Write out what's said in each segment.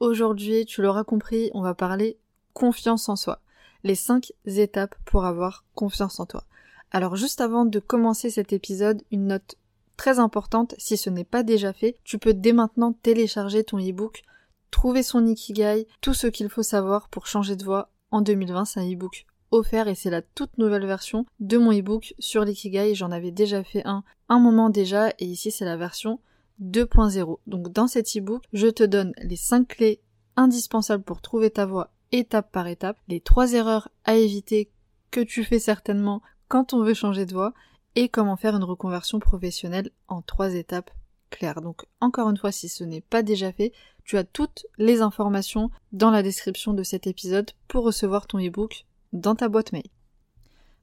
Aujourd'hui, tu l'auras compris, on va parler confiance en soi. Les 5 étapes pour avoir confiance en toi. Alors juste avant de commencer cet épisode, une note très importante, si ce n'est pas déjà fait, tu peux dès maintenant télécharger ton e-book, trouver son Ikigai, tout ce qu'il faut savoir pour changer de voie en 2020. C'est un e-book offert et c'est la toute nouvelle version de mon e-book sur l'ikigai. J'en avais déjà fait un un moment déjà et ici c'est la version 2.0. Donc dans cet e-book, je te donne les 5 clés indispensables pour trouver ta voie étape par étape, les 3 erreurs à éviter que tu fais certainement quand on veut changer de voie et comment faire une reconversion professionnelle en 3 étapes claires. Donc encore une fois, si ce n'est pas déjà fait, tu as toutes les informations dans la description de cet épisode pour recevoir ton e-book dans ta boîte mail.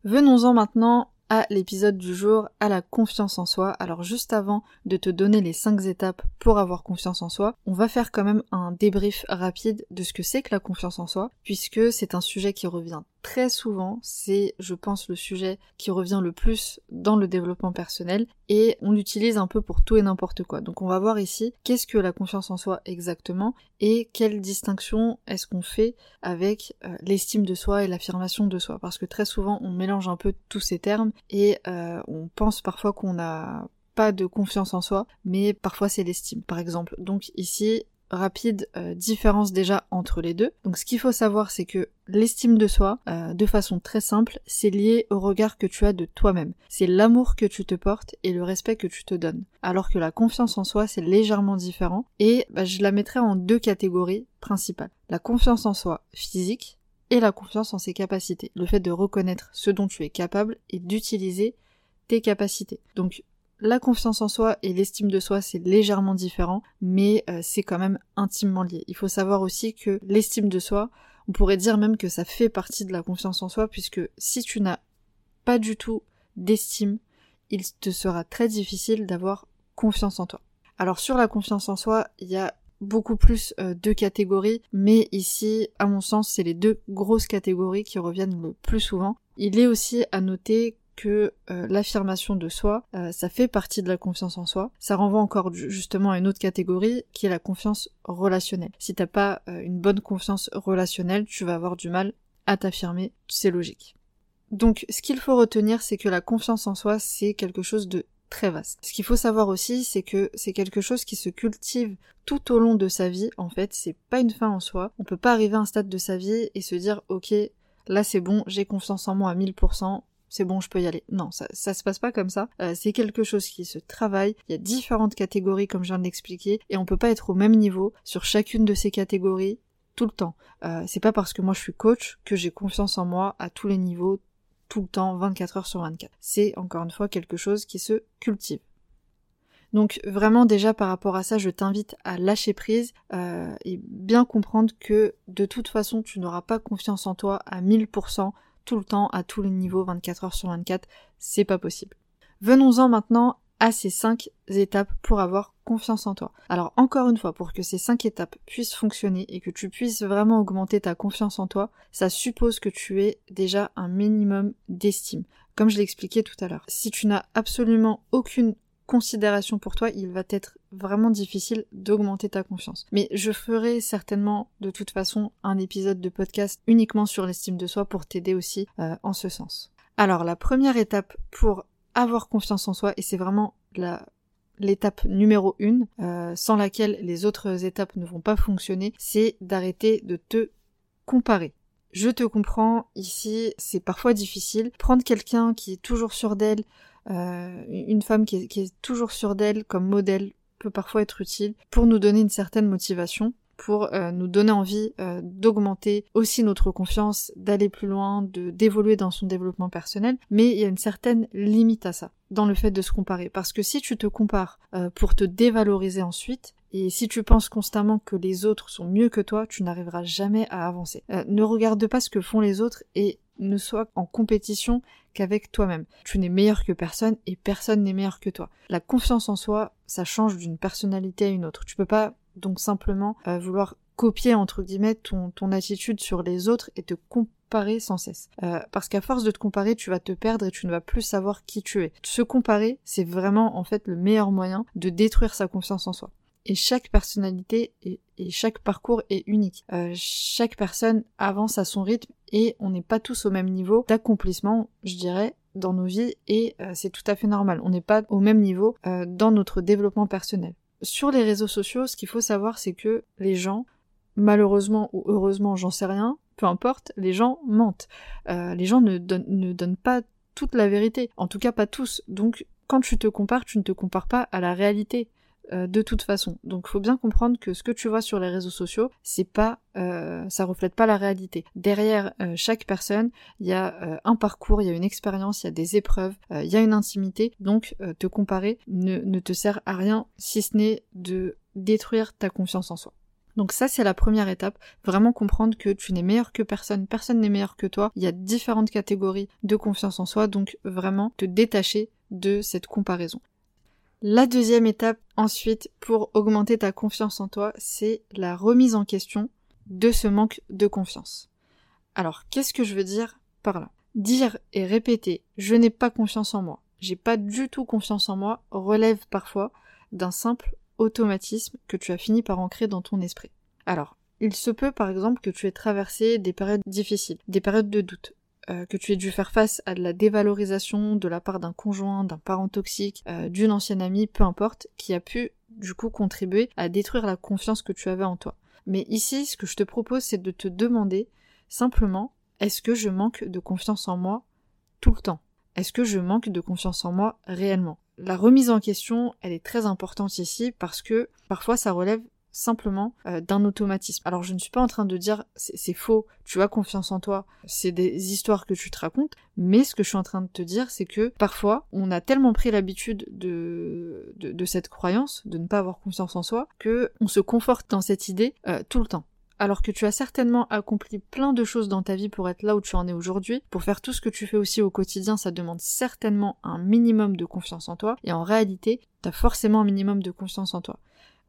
Venons-en maintenant à l'épisode du jour, à la confiance en soi. Alors juste avant de te donner les 5 étapes pour avoir confiance en soi, on va faire quand même un débrief rapide de ce que c'est que la confiance en soi, puisque c'est un sujet qui revient très souvent, c'est je pense le sujet qui revient le plus dans le développement personnel et on l'utilise un peu pour tout et n'importe quoi. Donc on va voir ici qu'est-ce que la confiance en soi exactement et quelle distinction est-ce qu'on fait avec euh, l'estime de soi et l'affirmation de soi parce que très souvent on mélange un peu tous ces termes et euh, on pense parfois qu'on a pas de confiance en soi, mais parfois c'est l'estime, par exemple. Donc ici, rapide euh, différence déjà entre les deux. Donc ce qu'il faut savoir c'est que l'estime de soi, euh, de façon très simple, c'est lié au regard que tu as de toi-même. C'est l'amour que tu te portes et le respect que tu te donnes. Alors que la confiance en soi c'est légèrement différent et bah, je la mettrais en deux catégories principales. La confiance en soi physique et la confiance en ses capacités. Le fait de reconnaître ce dont tu es capable et d'utiliser tes capacités. Donc la confiance en soi et l'estime de soi, c'est légèrement différent, mais euh, c'est quand même intimement lié. Il faut savoir aussi que l'estime de soi, on pourrait dire même que ça fait partie de la confiance en soi, puisque si tu n'as pas du tout d'estime, il te sera très difficile d'avoir confiance en toi. Alors sur la confiance en soi, il y a beaucoup plus euh, de catégories, mais ici, à mon sens, c'est les deux grosses catégories qui reviennent le plus souvent. Il est aussi à noter que euh, l'affirmation de soi, euh, ça fait partie de la confiance en soi. Ça renvoie encore justement à une autre catégorie qui est la confiance relationnelle. Si t'as pas euh, une bonne confiance relationnelle, tu vas avoir du mal à t'affirmer, c'est logique. Donc ce qu'il faut retenir, c'est que la confiance en soi, c'est quelque chose de très vaste. Ce qu'il faut savoir aussi, c'est que c'est quelque chose qui se cultive tout au long de sa vie. En fait, c'est pas une fin en soi. On peut pas arriver à un stade de sa vie et se dire, ok, là c'est bon, j'ai confiance en moi à 1000%, c'est bon, je peux y aller. Non, ça, se passe pas comme ça. Euh, c'est quelque chose qui se travaille. Il y a différentes catégories, comme je viens de l'expliquer, et on peut pas être au même niveau sur chacune de ces catégories tout le temps. Euh, c'est pas parce que moi je suis coach que j'ai confiance en moi à tous les niveaux, tout le temps, 24 heures sur 24. C'est encore une fois quelque chose qui se cultive. Donc vraiment déjà par rapport à ça, je t'invite à lâcher prise euh, et bien comprendre que de toute façon tu n'auras pas confiance en toi à 1000% tout le temps, à tous les niveaux, 24 heures sur 24, c'est pas possible. Venons-en maintenant à ces 5 étapes pour avoir confiance en toi. Alors encore une fois, pour que ces 5 étapes puissent fonctionner et que tu puisses vraiment augmenter ta confiance en toi, ça suppose que tu aies déjà un minimum d'estime. Comme je l'ai expliqué tout à l'heure. Si tu n'as absolument aucune considération pour toi, il va être vraiment difficile d'augmenter ta confiance. Mais je ferai certainement de toute façon un épisode de podcast uniquement sur l'estime de soi pour t'aider aussi euh, en ce sens. Alors la première étape pour avoir confiance en soi, et c'est vraiment l'étape numéro une, euh, sans laquelle les autres étapes ne vont pas fonctionner, c'est d'arrêter de te comparer. Je te comprends, ici c'est parfois difficile. Prendre quelqu'un qui est toujours sûr d'elle, euh, une femme qui est, toujours sûre d'elle comme modèle peut parfois être utile pour nous donner une certaine motivation pour euh, nous donner envie euh, d'augmenter aussi notre confiance, d'aller plus loin, de d'évoluer dans son développement personnel, mais il y a une certaine limite à ça dans le fait de se comparer parce que si tu te compares pour te dévaloriser ensuite, Et si tu penses constamment que les autres sont mieux que toi, tu n'arriveras jamais à avancer. Ne regarde pas ce que font les autres et ne sois en compétition qu'avec toi-même. Tu n'es meilleur que personne et personne n'est meilleur que toi. La confiance en soi, ça change d'une personnalité à une autre. Tu peux pas donc simplement euh, vouloir copier entre guillemets ton, ton attitude sur les autres et te comparer sans cesse. Euh, parce qu'à force de te comparer, tu vas te perdre et tu ne vas plus savoir qui tu es. Se comparer, c'est vraiment en fait le meilleur moyen de détruire sa confiance en soi. Et chaque personnalité et, chaque parcours est unique. Euh, chaque personne avance à son rythme et on n'est pas tous au même niveau d'accomplissement, je dirais, dans nos vies et euh, c'est tout à fait normal. On n'est pas au même niveau euh, dans notre développement personnel. Sur les réseaux sociaux, ce qu'il faut savoir, c'est que les gens, malheureusement ou heureusement, j'en sais rien, peu importe, les gens mentent. les gens ne, ne donnent pas toute la vérité, en tout cas pas tous. Donc quand tu te compares, tu ne te compares pas à la réalité. Euh, de toute façon. Donc faut bien comprendre que ce que tu vois sur les réseaux sociaux, c'est pas euh, ça reflète pas la réalité. Derrière euh, chaque personne, il y a un parcours, il y a une expérience, il y a des épreuves, il y a une intimité. Donc te comparer ne te sert à rien si ce n'est de détruire ta confiance en soi. Donc ça c'est la première étape, vraiment comprendre que tu n'es meilleur que personne, personne n'est meilleur que toi, il y a différentes catégories de confiance en soi, donc vraiment te détacher de cette comparaison. La deuxième étape ensuite pour augmenter ta confiance en toi, c'est la remise en question de ce manque de confiance. Alors, qu'est-ce que je veux dire par là? Dire et répéter je n'ai pas confiance en moi, j'ai pas du tout confiance en moi relève parfois d'un simple automatisme que tu as fini par ancrer dans ton esprit. Alors, il se peut par exemple que tu aies traversé des périodes difficiles, des périodes de doute, euh, que tu aies dû faire face à de la dévalorisation de la part d'un conjoint, d'un parent toxique, euh, d'une ancienne amie, peu importe, qui a pu du coup contribuer à détruire la confiance que tu avais en toi. Mais ici, ce que je te propose, c'est de te demander simplement, est-ce que je manque de confiance en moi tout le temps? Est-ce que je manque de confiance en moi réellement? La remise en question, elle est très importante ici parce que parfois ça relève simplement euh, d'un automatisme. Alors je ne suis pas en train de dire c'est faux, tu as confiance en toi, c'est des histoires que tu te racontes, mais ce que je suis en train de te dire c'est que parfois on a tellement pris l'habitude de, de, cette croyance, de ne pas avoir confiance en soi, que on se conforte dans cette idée euh, tout le temps. Alors que tu as certainement accompli plein de choses dans ta vie pour être là où tu en es aujourd'hui, pour faire tout ce que tu fais aussi au quotidien, ça demande certainement un minimum de confiance en toi, et en réalité, tu as forcément un minimum de confiance en toi.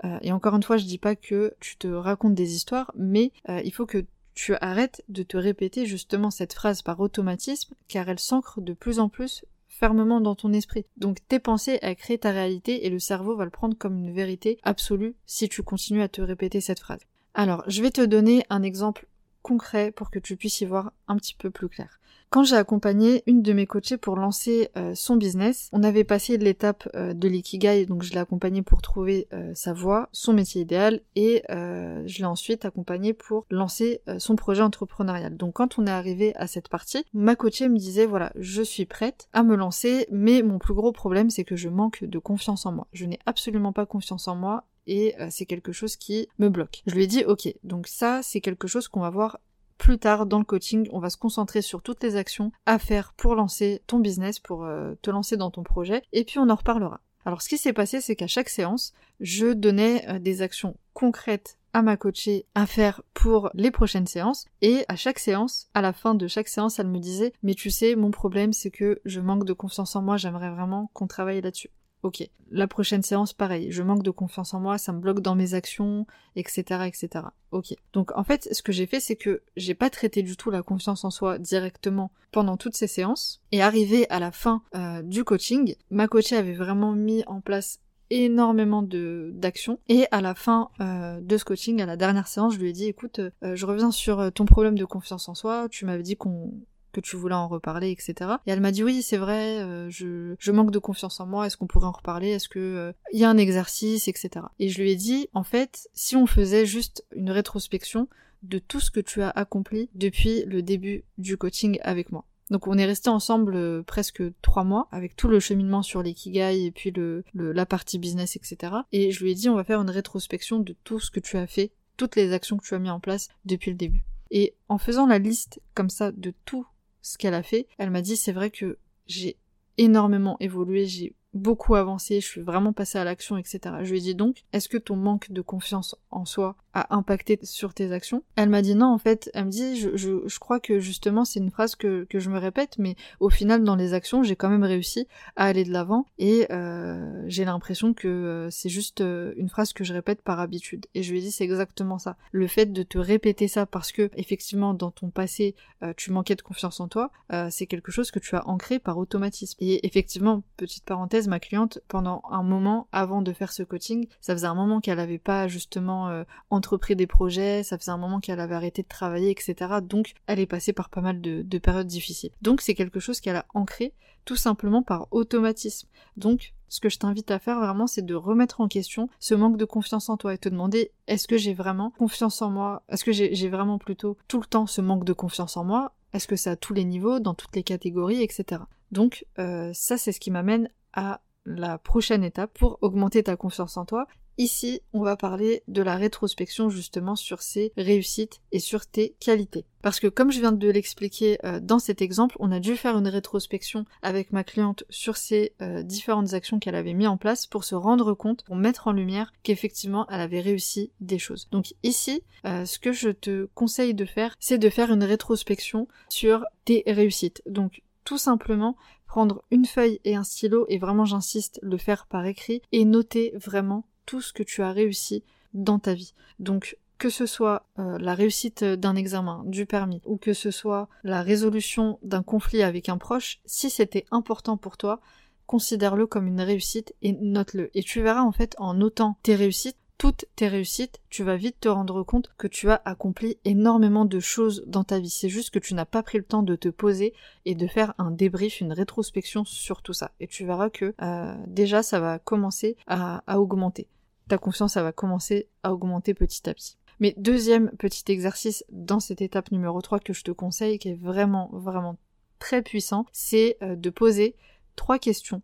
Euh, et encore une fois, je dis pas que tu te racontes des histoires, mais euh, il faut que tu arrêtes de te répéter justement cette phrase par automatisme, car elle s'ancre de plus en plus fermement dans ton esprit. Donc tes pensées, elles créent ta réalité et le cerveau va le prendre comme une vérité absolue si tu continues à te répéter cette phrase. Alors, je vais te donner un exemple concret pour que tu puisses y voir un petit peu plus clair. Quand j'ai accompagné une de mes coachées pour lancer euh, son business, on avait passé l'étape euh, de l'ikigai, donc je l'ai accompagnée pour trouver euh, sa voie, son métier idéal, et je l'ai ensuite accompagnée pour lancer son projet entrepreneurial. Donc quand on est arrivé à cette partie, ma coachée me disait voilà, je suis prête à me lancer, mais mon plus gros problème c'est que je manque de confiance en moi. Je n'ai absolument pas confiance en moi et c'est quelque chose qui me bloque. Je lui ai dit ok, donc ça c'est quelque chose qu'on va voir plus tard dans le coaching, on va se concentrer sur toutes les actions à faire pour lancer ton business, pour euh, te lancer dans ton projet, et puis on en reparlera. Alors ce qui s'est passé, c'est qu'à chaque séance, je donnais euh, des actions concrètes à ma coachée à faire pour les prochaines séances et à chaque séance, à la fin de chaque séance, elle me disait mais tu sais mon problème c'est que je manque de confiance en moi, j'aimerais vraiment qu'on travaille là-dessus. Ok. La prochaine séance, pareil. Je manque de confiance en moi, ça me bloque dans mes actions, etc., etc. Ok. Donc en fait, ce que j'ai fait, c'est que j'ai pas traité du tout la confiance en soi directement pendant toutes ces séances. Et arrivé à la fin euh, du coaching, ma coachée avait vraiment mis en place énormément de d'actions et à la fin euh, de ce coaching à la dernière séance je lui ai dit écoute euh, je reviens sur ton problème de confiance en soi tu m'avais dit qu'on que tu voulais en reparler, etc. Et elle m'a dit oui, c'est vrai, euh, je, je, manque de confiance en moi, est-ce qu'on pourrait en reparler, est-ce que il euh, y a un exercice, etc. Et je lui ai dit, en fait, si on faisait juste une rétrospection de tout ce que tu as accompli depuis le début du coaching avec moi. Donc on est resté ensemble euh, presque trois mois avec tout le cheminement sur l'ikigai et puis le, la partie business, etc. Et je lui ai dit on va faire une rétrospection de tout ce que tu as fait, toutes les actions que tu as mis en place depuis le début. Et en faisant la liste comme ça de tout ce qu'elle a fait, elle m'a dit c'est vrai que j'ai énormément évolué, j'ai beaucoup avancé, je suis vraiment passée à l'action, etc. Je lui ai dit donc, est-ce que ton manque de confiance en soi a impacté sur tes actions Elle m'a dit non, en fait, elle me dit, je, je, je crois que justement c'est une phrase que, que, je me répète, mais au final dans les actions, j'ai quand même réussi à aller de l'avant et euh, j'ai l'impression que euh, c'est juste euh, une phrase que je répète par habitude. Et je lui ai dit c'est exactement ça. Le fait de te répéter ça parce que effectivement dans ton passé euh, tu manquais de confiance en toi, c'est quelque chose que tu as ancré par automatisme. Et effectivement, petite parenthèse, ma cliente pendant un moment avant de faire ce coaching, ça faisait un moment qu'elle n'avait pas justement entrepris des projets, ça faisait un moment qu'elle avait arrêté de travailler, etc. Donc elle est passée par pas mal de, de périodes difficiles. Donc c'est quelque chose qu'elle a ancré tout simplement par automatisme. Donc ce que je t'invite à faire vraiment, c'est de remettre en question ce manque de confiance en toi et te demander est-ce que j'ai vraiment confiance en moi? Est-ce que j'ai vraiment plutôt tout le temps ce manque de confiance en moi? Est-ce que c'est à tous les niveaux, dans toutes les catégories, etc. Donc euh, ça, c'est ce qui m'amène à la prochaine étape pour augmenter ta confiance en toi Ici, on va parler de la rétrospection justement sur ses réussites et sur tes qualités. Parce que comme je viens de l'expliquer euh, dans cet exemple, on a dû faire une rétrospection avec ma cliente sur ces euh, différentes actions qu'elle avait mis en place pour se rendre compte, pour mettre en lumière qu'effectivement elle avait réussi des choses. Donc ici, euh, ce que je te conseille de faire, c'est de faire une rétrospection sur tes réussites. Donc tout simplement prendre une feuille et un stylo et vraiment j'insiste le faire par écrit et noter vraiment tout ce que tu as réussi dans ta vie. Donc que ce soit euh, la réussite d'un examen, du permis, ou que ce soit la résolution d'un conflit avec un proche, si c'était important pour toi, considère-le comme une réussite et note-le. Et tu verras en fait en notant tes réussites, toutes tes réussites, tu vas vite te rendre compte que tu as accompli énormément de choses dans ta vie. C'est juste que tu n'as pas pris le temps de te poser et de faire un débrief, une rétrospection sur tout ça. Et tu verras que euh, déjà ça va commencer à, à augmenter. Ta confiance, ça va commencer à augmenter petit à petit. Mais deuxième petit exercice dans cette étape numéro 3 que je te conseille, qui est vraiment, vraiment très puissant, c'est euh, de poser trois questions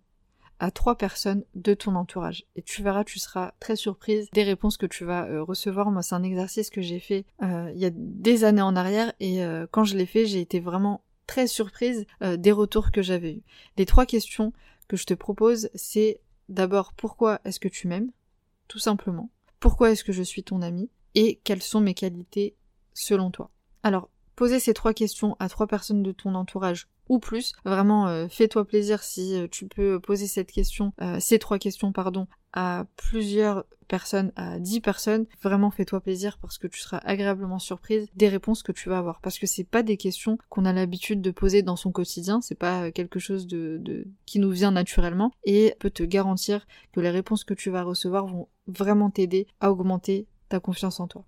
à trois personnes de ton entourage. Et tu verras, tu seras très surprise des réponses que tu vas euh, recevoir. Moi, c'est un exercice que j'ai fait euh, il y a des années en arrière et euh, quand je l'ai fait, j'ai été vraiment très surprise des retours que j'avais eus. Les trois questions que je te propose, c'est d'abord pourquoi est-ce que tu m'aimes? Tout simplement. Pourquoi est-ce que je suis ton ami? Et quelles sont mes qualités selon toi? Alors, poser ces trois questions à trois personnes de ton entourage ou plus. Vraiment, euh, fais-toi plaisir si euh, tu peux poser cette question, euh, ces trois questions, pardon, à plusieurs personnes, à dix personnes. Vraiment, fais-toi plaisir parce que tu seras agréablement surprise des réponses que tu vas avoir. Parce que c'est pas des questions qu'on a l'habitude de poser dans son quotidien, c'est pas quelque chose de qui nous vient naturellement et peut te garantir que les réponses que tu vas recevoir vont vraiment t'aider à augmenter ta confiance en toi.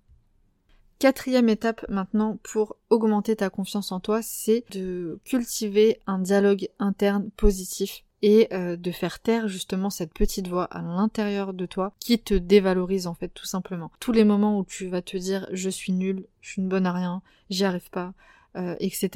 Quatrième étape maintenant pour augmenter ta confiance en toi, c'est de cultiver un dialogue interne positif et euh, de faire taire justement cette petite voix à l'intérieur de toi qui te dévalorise en fait tout simplement. Tous les moments où tu vas te dire je suis nul, je suis une bonne à rien, j'y arrive pas, euh, etc.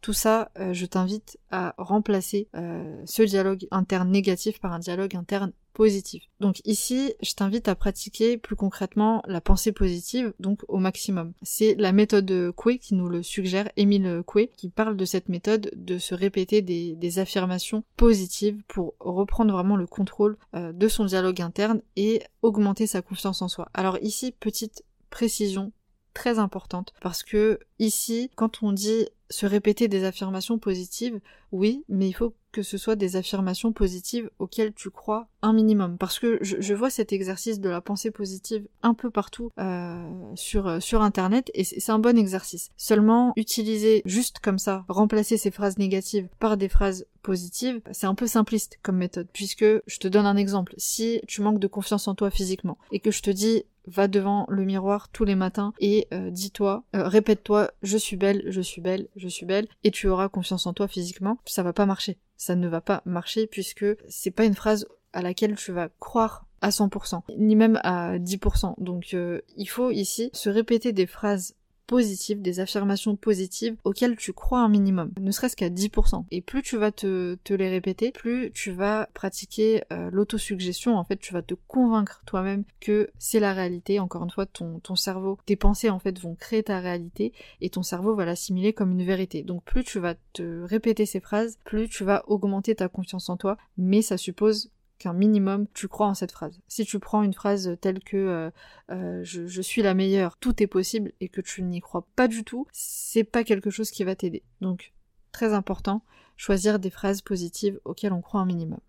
Tout ça, euh, je t'invite à remplacer euh, ce dialogue interne négatif par un dialogue interne positif. Donc ici, je t'invite à pratiquer plus concrètement la pensée positive, donc au maximum. C'est la méthode Coué qui nous le suggère, Émile Coué, qui parle de cette méthode de se répéter des affirmations positives pour reprendre vraiment le contrôle de son dialogue interne et augmenter sa confiance en soi. Alors ici, petite précision très importante parce que ici, quand on dit se répéter des affirmations positives, oui, mais il faut que ce soit des affirmations positives auxquelles tu crois un minimum. Parce que je, vois cet exercice de la pensée positive un peu partout euh, sur, euh, sur Internet et c'est un bon exercice. Seulement, utiliser juste comme ça, remplacer ces phrases négatives par des phrases positives, c'est un peu simpliste comme méthode. Puisque, je te donne un exemple, si tu manques de confiance en toi physiquement et que je te dis va devant le miroir tous les matins et euh, dis-toi, euh, répète-toi, je suis belle, je suis belle, je suis belle, et tu auras confiance en toi physiquement, ça va pas marcher. Ça ne va pas marcher puisque c'est pas une phrase à laquelle tu vas croire à 100%, ni même à 10%. Donc euh, il faut ici se répéter des phrases positives, des affirmations positives auxquelles tu crois un minimum, ne serait-ce qu'à 10%. Et plus tu vas te, te, les répéter, plus tu vas pratiquer euh, l'autosuggestion, en fait tu vas te convaincre toi-même que c'est la réalité, encore une fois ton cerveau, tes pensées en fait vont créer ta réalité et ton cerveau va l'assimiler comme une vérité. Donc plus tu vas te répéter ces phrases, plus tu vas augmenter ta confiance en toi, mais ça suppose minimum tu crois en cette phrase. Si tu prends une phrase telle que euh, euh, je, suis la meilleure, tout est possible et que tu n'y crois pas du tout, c'est pas quelque chose qui va t'aider. Donc très important, choisir des phrases positives auxquelles on croit un minimum.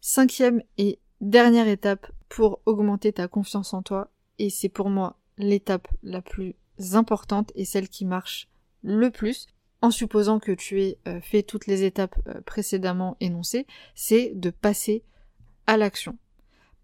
Cinquième et dernière étape pour augmenter ta confiance en toi, et c'est pour moi l'étape la plus importante et celle qui marche le plus, en supposant que tu aies euh, fait toutes les étapes précédemment énoncées, c'est de passer l'action.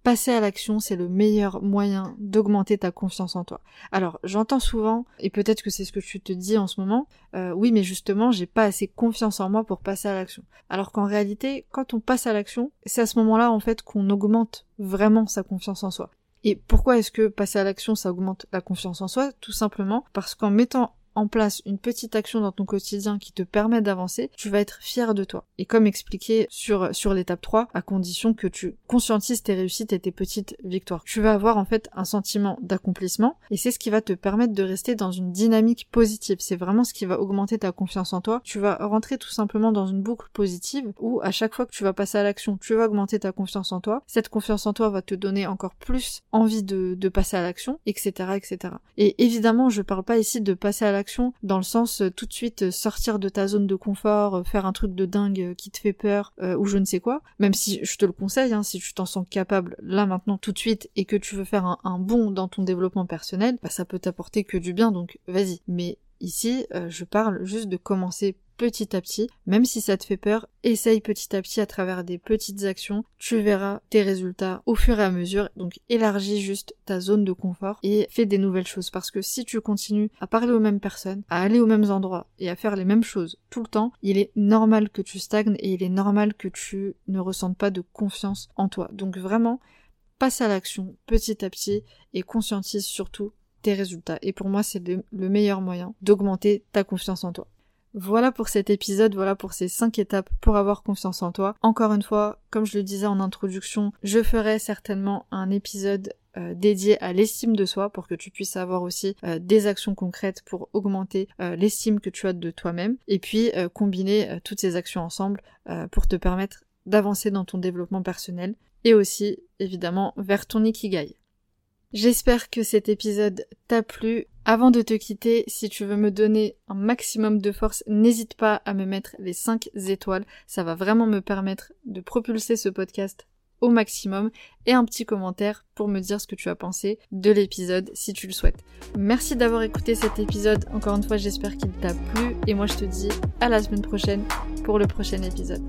Passer à l'action, c'est le meilleur moyen d'augmenter ta confiance en toi. Alors, j'entends souvent, et peut-être que c'est ce que tu te dis en ce moment, euh, oui, mais justement, j'ai pas assez confiance en moi pour passer à l'action. Alors qu'en réalité, quand on passe à l'action, c'est à ce moment-là, en fait, qu'on augmente vraiment sa confiance en soi. Et pourquoi est-ce que passer à l'action, ça augmente la confiance en soi? Tout simplement parce qu'en mettant en place une petite action dans ton quotidien qui te permet d'avancer, tu vas être fier de toi. Et comme expliqué sur, sur l'étape 3, à condition que tu conscientises tes réussites et tes petites victoires. Tu vas avoir en fait un sentiment d'accomplissement et c'est ce qui va te permettre de rester dans une dynamique positive. C'est vraiment ce qui va augmenter ta confiance en toi. Tu vas rentrer tout simplement dans une boucle positive où à chaque fois que tu vas passer à l'action, tu vas augmenter ta confiance en toi. Cette confiance en toi va te donner encore plus envie de, de passer à l'action, etc., etc. Et évidemment, je parle pas ici de passer à l'action dans le sens euh, tout de suite euh, sortir de ta zone de confort, euh, faire un truc de dingue qui te fait peur ou je ne sais quoi, même si je te le conseille, hein, si tu t'en sens capable là maintenant tout de suite et que tu veux faire un, un bond dans ton développement personnel, bah, ça peut t'apporter que du bien, donc vas-y. Mais ici, je parle juste de commencer petit à petit. Même si ça te fait peur, essaye petit à petit à travers des petites actions. Tu verras tes résultats au fur et à mesure. Donc élargis juste ta zone de confort et fais des nouvelles choses. Parce que si tu continues à parler aux mêmes personnes, à aller aux mêmes endroits et à faire les mêmes choses tout le temps, il est normal que tu stagnes et il est normal que tu ne ressentes pas de confiance en toi. Donc vraiment, passe à l'action petit à petit et conscientise surtout tes résultats. Et pour moi, c'est le meilleur moyen d'augmenter ta confiance en toi. Voilà pour cet épisode, voilà pour ces 5 étapes pour avoir confiance en toi. Encore une fois, comme je le disais en introduction, je ferai certainement un épisode euh, dédié à l'estime de soi pour que tu puisses avoir aussi euh, des actions concrètes pour augmenter euh, l'estime que tu as de toi-même et puis combiner toutes ces actions ensemble pour te permettre d'avancer dans ton développement personnel et aussi évidemment vers ton ikigai. J'espère que cet épisode t'a plu. Avant de te quitter, si tu veux me donner un maximum de force, n'hésite pas à me mettre les 5 étoiles. Ça va vraiment me permettre de propulser ce podcast au maximum et un petit commentaire pour me dire ce que tu as pensé de l'épisode si tu le souhaites. Merci d'avoir écouté cet épisode. Encore une fois, j'espère qu'il t'a plu et moi je te dis à la semaine prochaine pour le prochain épisode.